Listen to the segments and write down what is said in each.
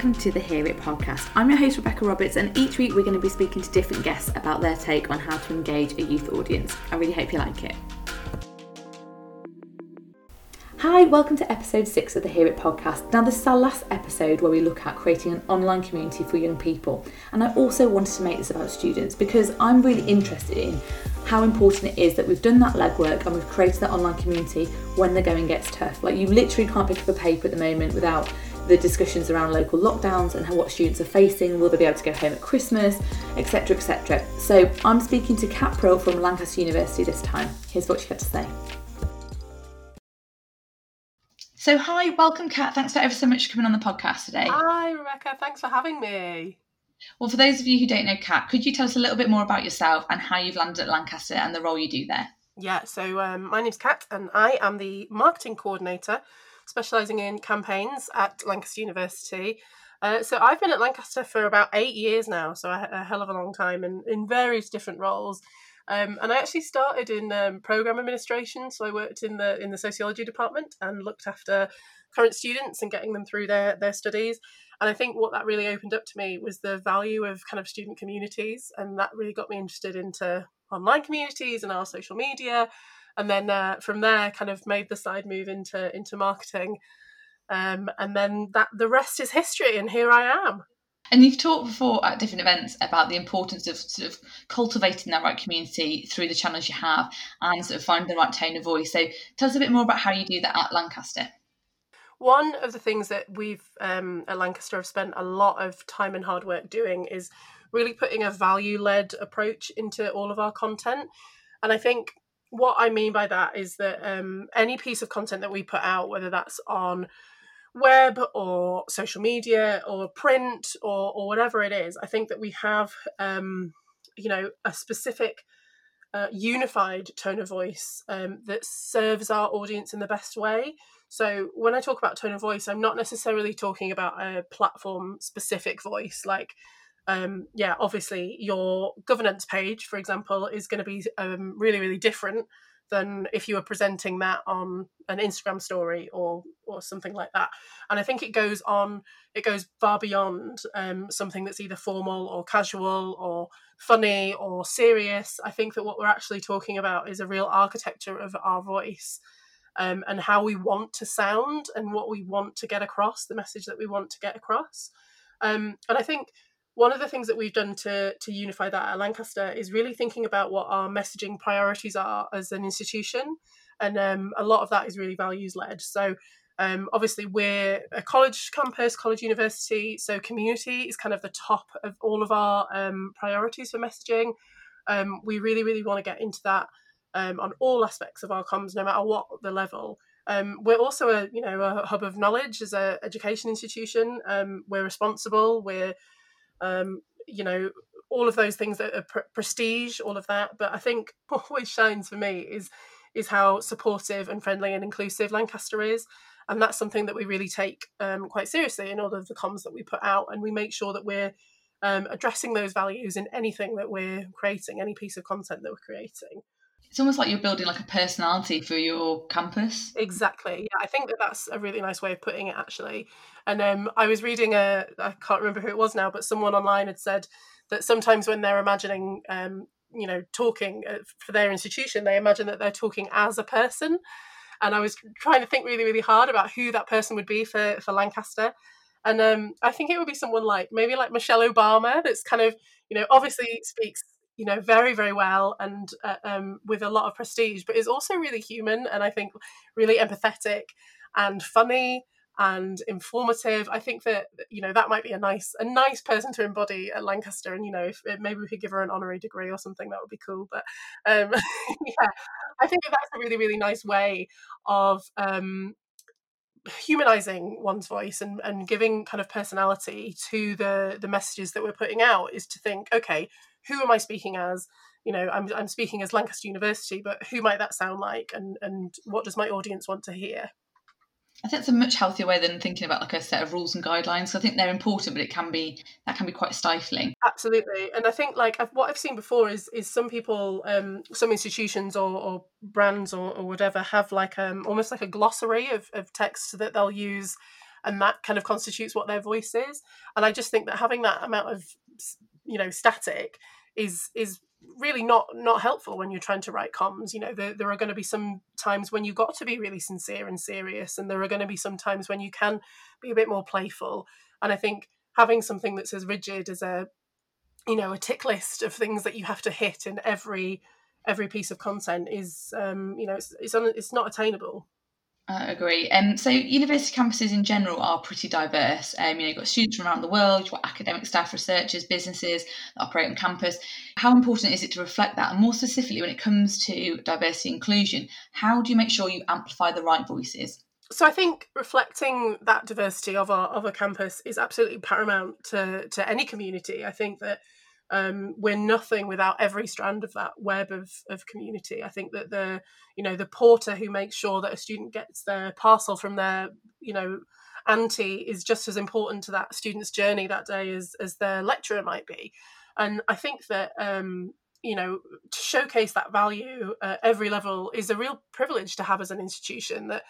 welcome to the Hear It podcast. I'm your host, Rebecca Roberts, and each week we're going to be speaking to different guests about their take on how to engage a youth audience. I really hope you like it. Hi, welcome to episode six of the Hear It podcast. Now, this is our last episode where we look at creating an online community for young people, and I also wanted to make this about students because I'm really interested in how important it is that we've done that legwork and we've created that online community when the going gets tough. Like, you literally can't pick up a paper at the moment without the discussions around local lockdowns and how what students are facing, will they be able to go home at Christmas, etc. etc. So I'm speaking to Cat Prill from Lancaster University this time. Here's what she had to say. So, hi, welcome, Cat. Thanks for ever so much for coming on the podcast today. Hi, Rebecca. Thanks for having me. Well, for those of you who don't know Cat, could you tell us a little bit more about yourself and how you've landed at Lancaster and the role you do there? Yeah, so um, my name's Cat, and I am the marketing coordinator, specialising in campaigns at Lancaster University. Uh, so I've been at Lancaster for about eight years now, so a, a hell of a long time, and in various different roles. Um, and I actually started in um, program administration, so I worked in the in the sociology department and looked after current students and getting them through their their studies. And I think what that really opened up to me was the value of kind of student communities, and that really got me interested into online communities and our social media. And then uh, from there, kind of made the side move into into marketing. Um, and then that the rest is history, and here I am. And you've talked before at different events about the importance of sort of cultivating that right community through the channels you have and sort of finding the right tone of voice. So tell us a bit more about how you do that at Lancaster. One of the things that we've um, at Lancaster have spent a lot of time and hard work doing is really putting a value led approach into all of our content. And I think what I mean by that is that um, any piece of content that we put out, whether that's on web or social media or print or, or whatever it is, I think that we have, um, you know, a specific uh, unified tone of voice um, that serves our audience in the best way. So when I talk about tone of voice, I'm not necessarily talking about a platform specific voice. Like, um, yeah, obviously your governance page, for example, is going to be um, really, really different than if you were presenting that on an Instagram story or or something like that. And I think it goes on, it goes far beyond um, something that's either formal or casual or funny or serious. I think that what we're actually talking about is a real architecture of our voice. Um, and how we want to sound and what we want to get across, the message that we want to get across. Um, and I think one of the things that we've done to to unify that at Lancaster is really thinking about what our messaging priorities are as an institution, and um, a lot of that is really values led. So. Um, obviously, we're a college campus, college university, so community is kind of the top of all of our um, priorities for messaging. Um, we really, really want to get into that um, on all aspects of our comms, no matter what the level. Um, we're also a you know a hub of knowledge as an education institution. Um, we're responsible. We're um, you know, all of those things that are pr- prestige, all of that. But I think what always shines for me is is how supportive and friendly and inclusive Lancaster is. And that's something that we really take um, quite seriously in all of the comms that we put out. And we make sure that we're um, addressing those values in anything that we're creating, any piece of content that we're creating it's almost like you're building like a personality for your campus. Exactly yeah i think that that's a really nice way of putting it actually. And um, i was reading a i can't remember who it was now but someone online had said that sometimes when they're imagining um, you know talking uh, for their institution they imagine that they're talking as a person. And i was trying to think really really hard about who that person would be for for lancaster. And um, i think it would be someone like maybe like michelle obama that's kind of you know obviously speaks you know very very well and uh, um, with a lot of prestige but is also really human and i think really empathetic and funny and informative. I think that you know that might be a nice a nice person to embody at lancaster and you know if maybe we could give her an honorary degree or something that would be cool but um, yeah i think that that's a really really nice way of um, humanizing one's voice and, and giving kind of personality to the the messages that we're putting out is to think okay who am I speaking as? You know, I'm I'm speaking as Lancaster University, but who might that sound like, and and what does my audience want to hear? I think it's a much healthier way than thinking about like a set of rules and guidelines. So I think they're important, but it can be that can be quite stifling. Absolutely, and I think like I've, what I've seen before is is some people, um, some institutions or, or brands or, or whatever have like um almost like a glossary of of text that they'll use and that kind of constitutes what their voice is and i just think that having that amount of you know static is is really not not helpful when you're trying to write comms. You know there, there are going to be some times when you've got to be really sincere and serious and there are going to be some times when you can be a bit more playful. And i think having something that's as rigid as a you know a tick list of things that you have to hit in every every piece of content is um you know it's it's, un, it's not attainable I agree. Um, so university campuses in general are pretty diverse. Um, you know, you've got students from around the world, you've got academic staff, researchers, businesses that operate on campus. How important is it to reflect that? And more specifically, when it comes to diversity inclusion, how do you make sure you amplify the right voices? So I think reflecting that diversity of our of a campus is absolutely paramount to to any community. I think that um, we're nothing without every strand of that web of, of community. I think that the you know the porter who makes sure that a student gets their parcel from their you know auntie is just as important to that student's journey that day as as their lecturer might be. And I think that um, you know to showcase that value at every level is a real privilege to have as an institution. That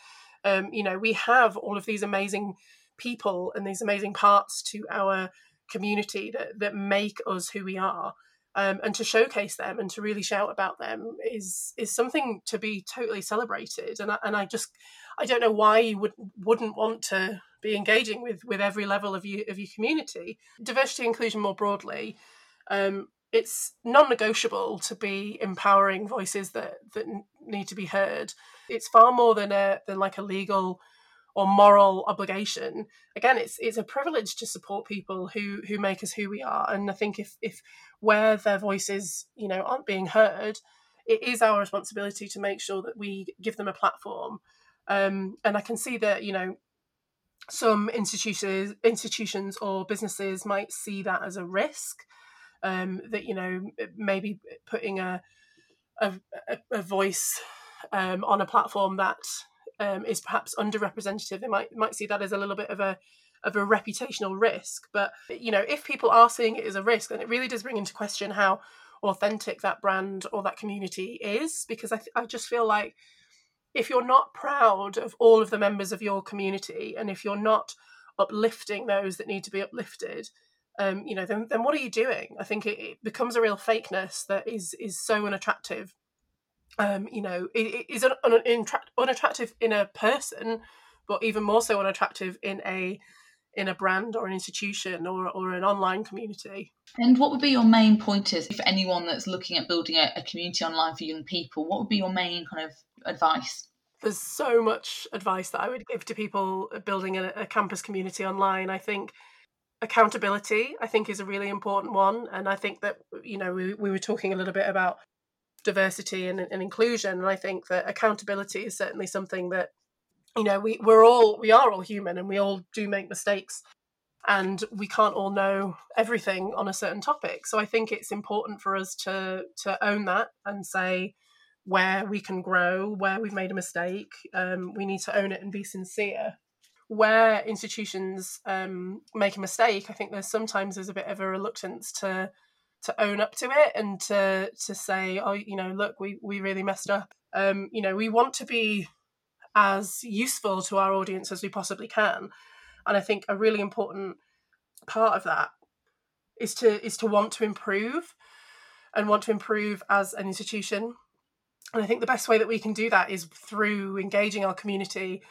um, you know we have all of these amazing people and these amazing parts to our community that that make us who we are. Um, and to showcase them and to really shout about them is is something to be totally celebrated. And I, and I just I don't know why you would wouldn't want to be engaging with with every level of you of your community. Diversity inclusion more broadly, um, it's non-negotiable to be empowering voices that that need to be heard. It's far more than a than like a legal or moral obligation again it's it's a privilege to support people who who make us who we are. And i think if if where their voices you know aren't being heard it is our responsibility to make sure that we give them a platform. Um, and i can see that you know some institutions institutions or businesses might see that as a risk um, that you know maybe putting a a, a voice um, on a platform that um, is perhaps underrepresented, they might might see that as a little bit of a of a reputational risk. But you know, if people are seeing it as a risk, then it really does bring into question how authentic that brand or that community is. Because I, th- I just feel like if you're not proud of all of the members of your community, and if you're not uplifting those that need to be uplifted, um, you know, then then what are you doing? I think it, it becomes a real fakeness that is is so unattractive um, you know, it, it is un, un, unattractive in a person, but even more so unattractive in a in a brand or an institution or, or an online community. And what would be your main pointers if anyone that's looking at building a, a community online for young people? What would be your main kind of advice? There's so much advice that I would give to people building a, a campus community online. I think accountability, I think, is a really important one. And I think that, you know, we, we were talking a little bit about diversity and, and inclusion. And i think that accountability is certainly something that you know we, we're all we are all human and we all do make mistakes. And we can't all know everything on a certain topic. So i think it's important for us to to own that and say where we can grow where we've made a mistake. Um, we need to own it and be sincere. Where institutions um, make a mistake i think there's sometimes there's a bit of a reluctance to to own up to it and to to say, oh, you know, look, we we really messed up. Um, you know, we want to be as useful to our audience as we possibly can, and I think a really important part of that is to is to want to improve and want to improve as an institution. And I think the best way that we can do that is through engaging our community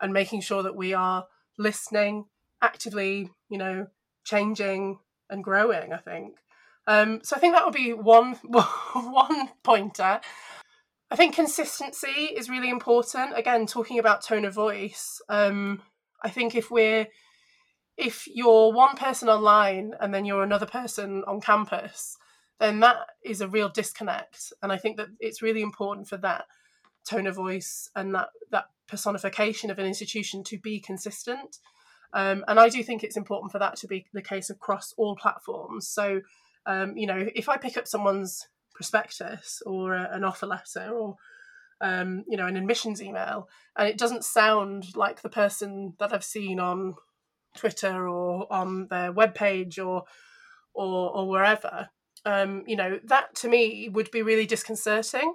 and making sure that we are listening actively, you know, changing and growing. I think. Um, so I think that would be one one pointer. I think consistency is really important. Again, talking about tone of voice. Um, I think if we're if you're one person online and then you're another person on campus, then that is a real disconnect. And I think that it's really important for that tone of voice and that that personification of an institution to be consistent. Um, and I do think it's important for that to be the case across all platforms. So um, you know, if I pick up someone's prospectus or a, an offer letter or um, you know an admissions email, and it doesn't sound like the person that I've seen on Twitter or on their webpage or or or wherever, um, you know, that to me would be really disconcerting.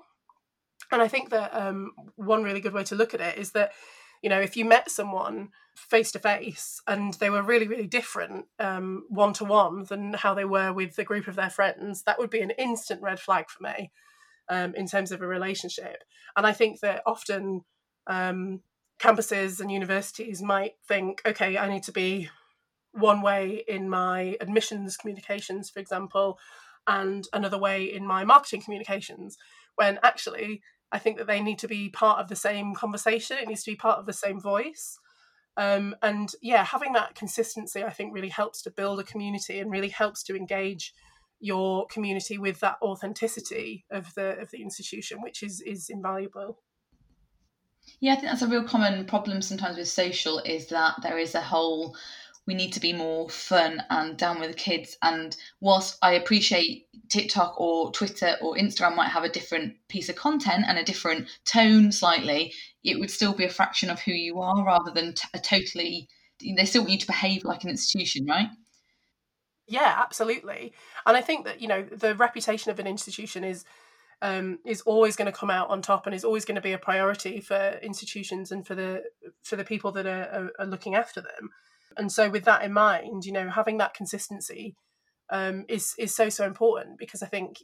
And I think that um, one really good way to look at it is that you know, if you met someone face to face and they were really, really different one to one than how they were with the group of their friends, that would be an instant red flag for me um, in terms of a relationship. And I think that often um, campuses and universities might think, okay, I need to be one way in my admissions communications, for example, and another way in my marketing communications, when actually I think that they need to be part of the same conversation. It needs to be part of the same voice. Um, and yeah, having that consistency, I think, really helps to build a community and really helps to engage your community with that authenticity of the of the institution, which is is invaluable. Yeah, I think that's a real common problem sometimes with social is that there is a whole we need to be more fun and down with the kids. And whilst I appreciate TikTok or Twitter or Instagram might have a different piece of content and a different tone slightly, it would still be a fraction of who you are rather than a totally. They still want you to behave like an institution, right? Yeah, absolutely. And I think that you know the reputation of an institution is um, is always going to come out on top and is always going to be a priority for institutions and for the for the people that are, are, are looking after them. And so, with that in mind, you know, having that consistency um, is is so so important because I think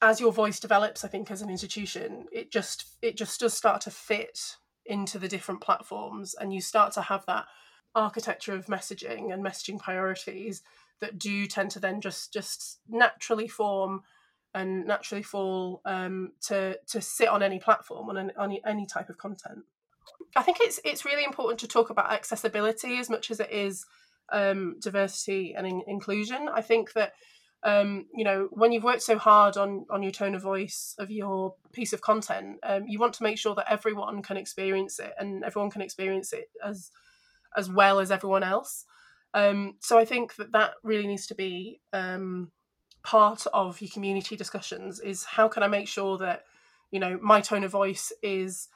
as your voice develops, I think as an institution, it just it just does start to fit into the different platforms, and you start to have that architecture of messaging and messaging priorities that do tend to then just just naturally form and naturally fall um, to to sit on any platform on any, any type of content. I think it's it's really important to talk about accessibility as much as it is um, diversity and in- inclusion. I think that um, you know when you've worked so hard on on your tone of voice of your piece of content, um, you want to make sure that everyone can experience it and everyone can experience it as as well as everyone else. Um, so I think that that really needs to be um, part of your community discussions. Is how can I make sure that you know my tone of voice is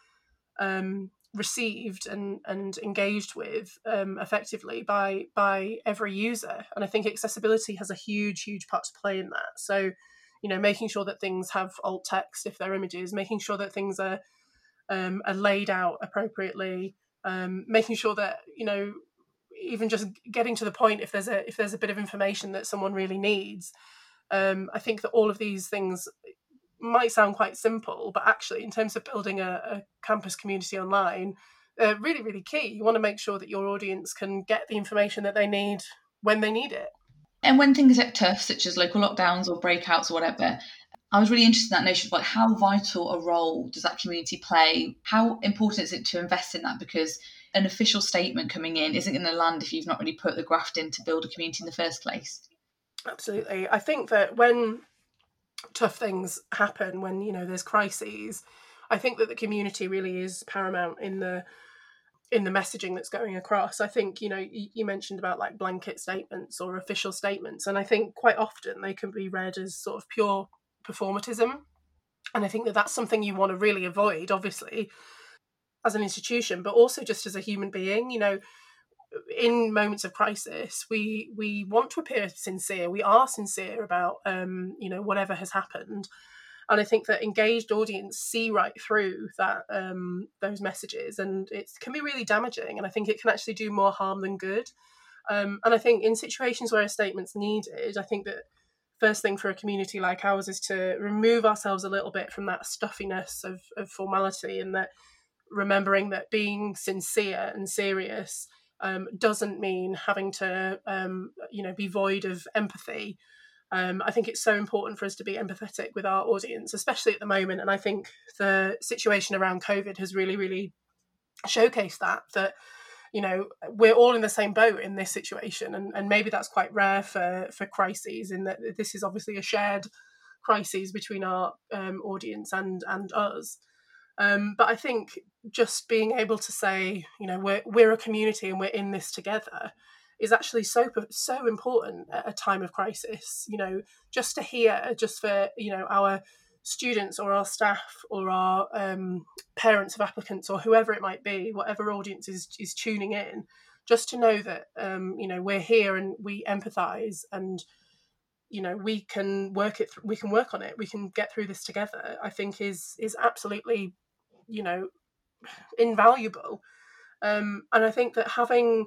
um, received and and engaged with um, effectively by by every user. And I think accessibility has a huge huge part to play in that. So you know making sure that things have alt text if they're images, making sure that things are um, are laid out appropriately, um, making sure that you know even just getting to the point if there's a if there's a bit of information that someone really needs um, i think that all of these things might sound quite simple but actually in terms of building a, a campus community online uh, really really key you want to make sure that your audience can get the information that they need when they need it and when things get tough such as local lockdowns or breakouts or whatever I was really interested in that notion of like how vital a role does that community play? How important is it to invest in that? Because an official statement coming in isn't going to land if you've not really put the graft in to build a community in the first place. Absolutely. I think that when tough things happen, when you know there's crises, I think that the community really is paramount in the in the messaging that's going across. I think you know you, you mentioned about like blanket statements or official statements, and I think quite often they can be read as sort of pure performatism, and I think that that's something you want to really avoid, obviously, as an institution, but also just as a human being. You know, in moments of crisis, we we want to appear sincere. We are sincere about um, you know whatever has happened, and I think that engaged audience see right through that um, those messages, and it can be really damaging. And I think it can actually do more harm than good. Um, and I think in situations where a statement's needed, I think that first thing for a community like ours is to remove ourselves a little bit from that stuffiness of, of formality and that remembering that being sincere and serious um, doesn't mean having to um, you know be void of empathy um, I think it's so important for us to be empathetic with our audience, especially at the moment. And I think the situation around COVID has really, really showcased that that you know we're all in the same boat in this situation, and, and maybe that's quite rare for for crises. In that this is obviously a shared crisis between our um, audience and and us. Um, but I think just being able to say, you know, we're we're a community and we're in this together is actually so so important at a time of crisis. You know, just to hear, just for you know our students or our staff or our um, parents of applicants or whoever it might be, whatever audience is is tuning in, just to know that um, you know we're here and we empathise and you know we can work it we can work on it we can get through this together i think is is absolutely you know invaluable. Um, and I think that having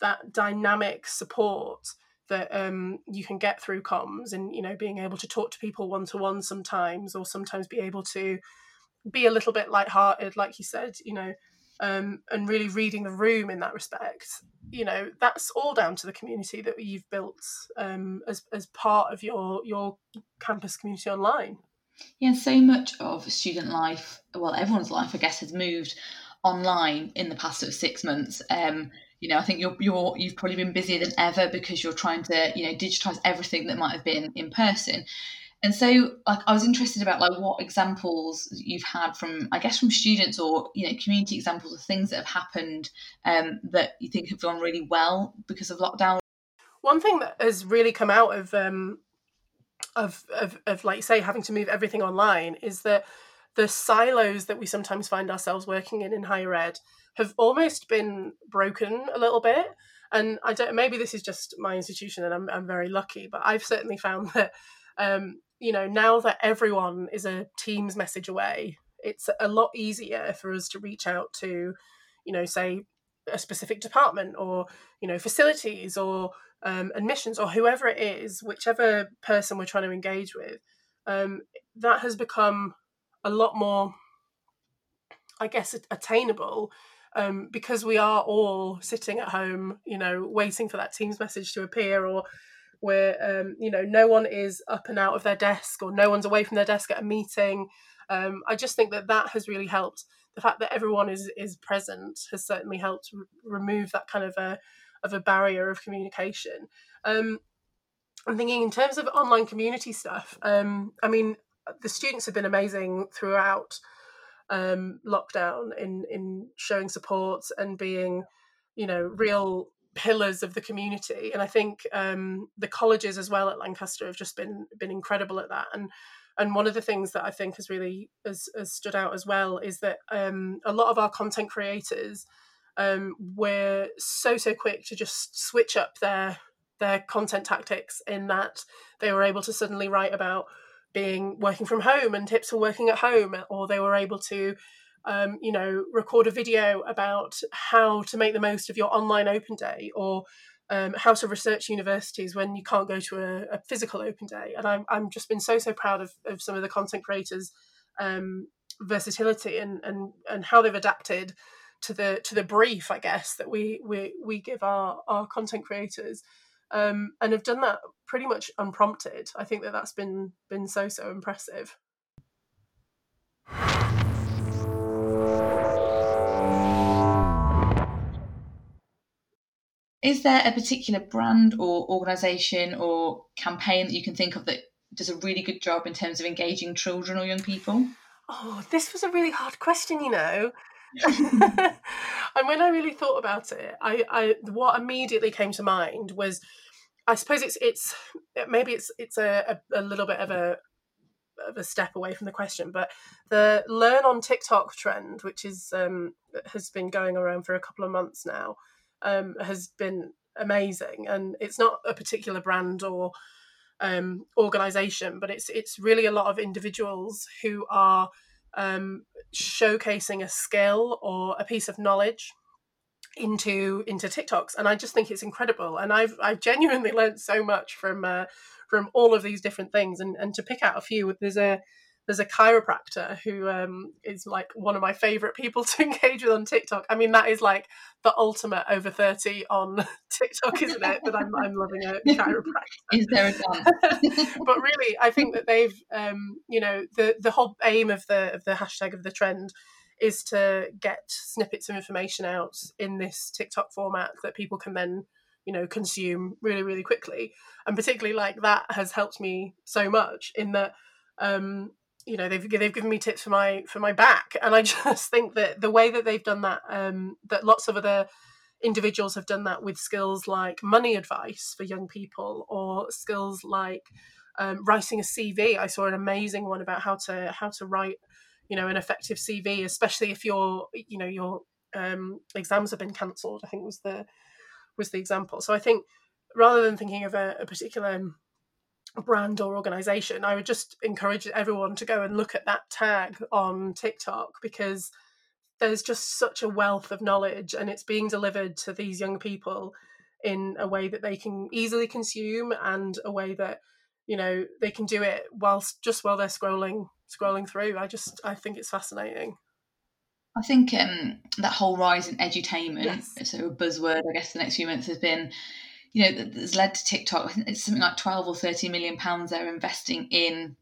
that dynamic support that um, you can get through comms and you know being able to talk to people one to one sometimes or sometimes be able to be a little bit light-hearted like you said you know um, and really reading the room in that respect you know that's all down to the community that you've built um, as, as part of your your campus community online yeah so much of student life well everyone's life i guess has moved online in the past sort of six months um, you know, I think you're you're you've probably been busier than ever because you're trying to you know digitize everything that might have been in person. And so, like, I was interested about like what examples you've had from, I guess, from students or you know, community examples of things that have happened um, that you think have gone really well because of lockdown. One thing that has really come out of um, of, of of like say having to move everything online is that the silos that we sometimes find ourselves working in in higher ed have almost been broken a little bit. And I don't. Maybe this is just my institution, and I'm I'm very lucky. But I've certainly found that, um, you know, now that everyone is a Teams message away, it's a lot easier for us to reach out to, you know, say a specific department or you know facilities or um, admissions or whoever it is, whichever person we're trying to engage with. Um, that has become a lot more, I guess, attainable um, because we are all sitting at home, you know, waiting for that Teams message to appear, or where um, you know no one is up and out of their desk, or no one's away from their desk at a meeting. Um, I just think that that has really helped. The fact that everyone is is present has certainly helped r- remove that kind of a of a barrier of communication. Um, I'm thinking in terms of online community stuff. Um, I mean, the students have been amazing throughout um, lockdown in in showing support and being, you know, real pillars of the community. And I think um, the colleges as well at Lancaster have just been been incredible at that. And and one of the things that I think has really has, has stood out as well is that um, a lot of our content creators um, were so so quick to just switch up their their content tactics in that they were able to suddenly write about being working from home and tips for working at home, or they were able to, um, you know, record a video about how to make the most of your online open day, or um, how to research universities when you can't go to a, a physical open day. And I'm I'm just been so so proud of, of some of the content creators' um, versatility and and and how they've adapted to the to the brief, I guess, that we we we give our our content creators um, and have done that pretty much unprompted. I think that that's been been so so impressive. Is there a particular brand or organisation or campaign that you can think of that does a really good job in terms of engaging children or young people? Oh, this was a really hard question, you know. and when I really thought about it, I, I what immediately came to mind was I suppose it's it's maybe it's it's a, a, a, little bit of a of a step away from the question, but the learn on TikTok trend, which is um, has been going around for a couple of months now, um, has been amazing, and it's not a particular brand or um, organization, but it's it's really a lot of individuals who are um, showcasing a skill or a piece of knowledge into into TikToks, and I just think it's incredible. And I've I've genuinely learned so much from uh, from all of these different things. And and to pick out a few, there's a there's a chiropractor who um, is like one of my favorite people to engage with on TikTok. I mean, that is like the ultimate over 30 on TikTok, isn't it? But I'm, I'm loving a chiropractor. Is there a but really, I think that they've, um, you know, the, the whole aim of the, of the hashtag of the trend is to get snippets of information out in this TikTok format that people can then, you know, consume really, really quickly. And particularly like that has helped me so much in that um, you know, they've they've given me tips for my for my back. And I just think that the way that they've done that, um, that lots of other individuals have done that with skills like money advice for young people or skills like um, writing a CV. I saw an amazing one about how to how to write you know an effective CV, especially if your you know your um, exams have been cancelled. I think was the was the example. So I think rather than thinking of a, a particular brand or organization, I would just encourage everyone to go and look at that tag on TikTok because there's just such a wealth of knowledge and it's being delivered to these young people in a way that they can easily consume and a way that you know they can do it whilst just while they're scrolling scrolling through. I just i think it's fascinating. I think um, that whole rise in edutainment, Yes. so a buzzword, I guess, the next few months has been, you know, that has led to TikTok. I think it's something like 12 or 30 million pounds they're investing in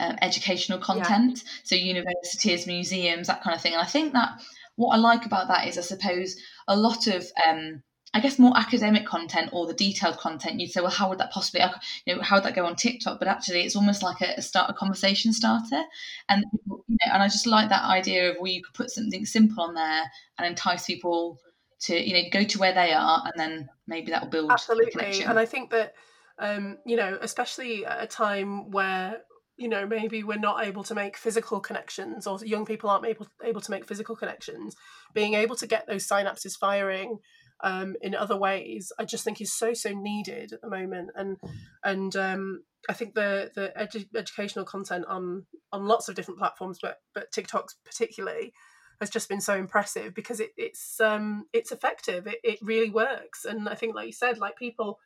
um, educational content. So universities, museums, that kind of thing. And I think that what I like about that is, I suppose, a lot of, um, I guess, more academic content or the detailed content. You'd say, well, how would that possibly, you know, how would that go on TikTok? But actually, it's almost like a, a start, a conversation starter. And you know, and I just like that idea of where you could put something simple on there and entice people to, you know, go to where they are, and then maybe that will build absolutely and i think that um you know especially at a time where you know maybe we're not able to make physical connections or young people aren't able able to make physical connections being able to get those synapses firing um in other ways i just think is so so needed at the moment. And and um i think the the edu- educational content on on lots of different platforms but but tiktok's particularly has just been so impressive because it, it's um it's effective. It, it really works. And i think like you said like people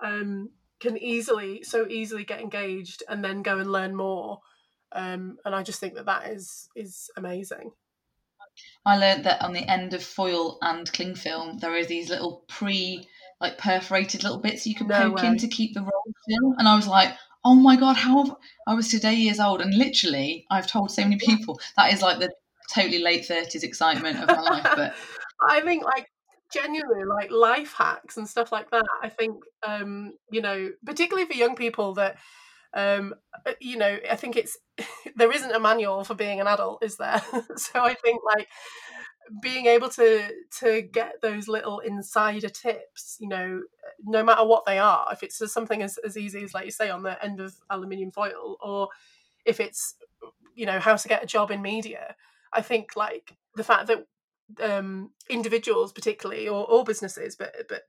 um can easily so easily get engaged and then go and learn more. Um and i just think that that is is amazing. I learned that on the end of foil and cling film, there are these little pre, like perforated little bits you can No poke way. in to keep the roll still. And I was like, oh my god, how have, I was today years old, and literally, I've told so many people that is like the totally late thirties excitement of my life. But I think like genuinely like life hacks and stuff like that. I think um, you know, particularly for young people that um uh, you know, I think it's there isn't a manual for being an adult, is there? so I think like being able to to get those little insider tips, you know, no matter what they are, if it's something as, as easy as like you say on the end of aluminium foil or if it's you know how to get a job in media i think like the fact that um individuals particularly or, or businesses but but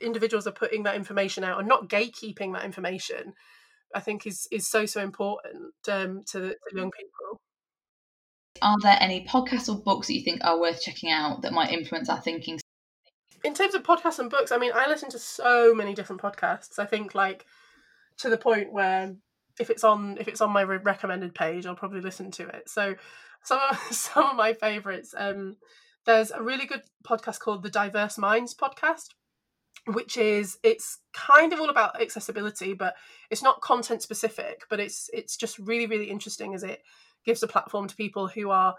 individuals are putting that information out and not gatekeeping that information i think is is so so important um to, to young people. Are there any podcasts or books that you think are worth checking out that might influence our thinking? in terms of podcasts and books i mean i listen to so many different podcasts. I think like to the point where if it's on if it's on my recommended page i'll probably listen to it. So some of some of my favorites um there's a really good podcast called the diverse minds podcast which is it's kind of all about accessibility but it's not content specific but it's it's just really really interesting as it gives a platform to people who are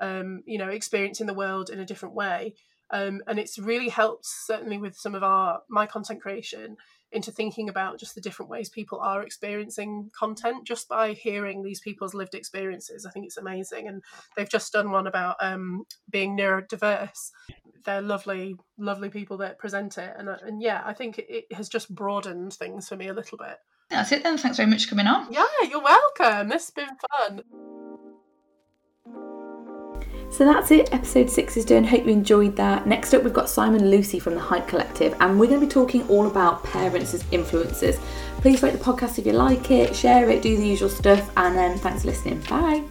um you know experiencing the world in a different way um, and it's really helped certainly with some of our my content creation into thinking about just the different ways people are experiencing content just by hearing these people's lived experiences. I think it's amazing and they've just done one about um, being neurodiverse. They're lovely lovely people that present it and, uh, and yeah i think it, it has just broadened things for me a little bit. That's it then. Thanks very much for coming on. yeah you're welcome. This has been fun So that's it, episode six is done. Hope you enjoyed that. Next up, we've got Simon Lucy from the Hype Collective, and we're going to be talking all about parents as influencers. Please rate the podcast if you like it, share it, do the usual stuff, and then thanks for listening. Bye.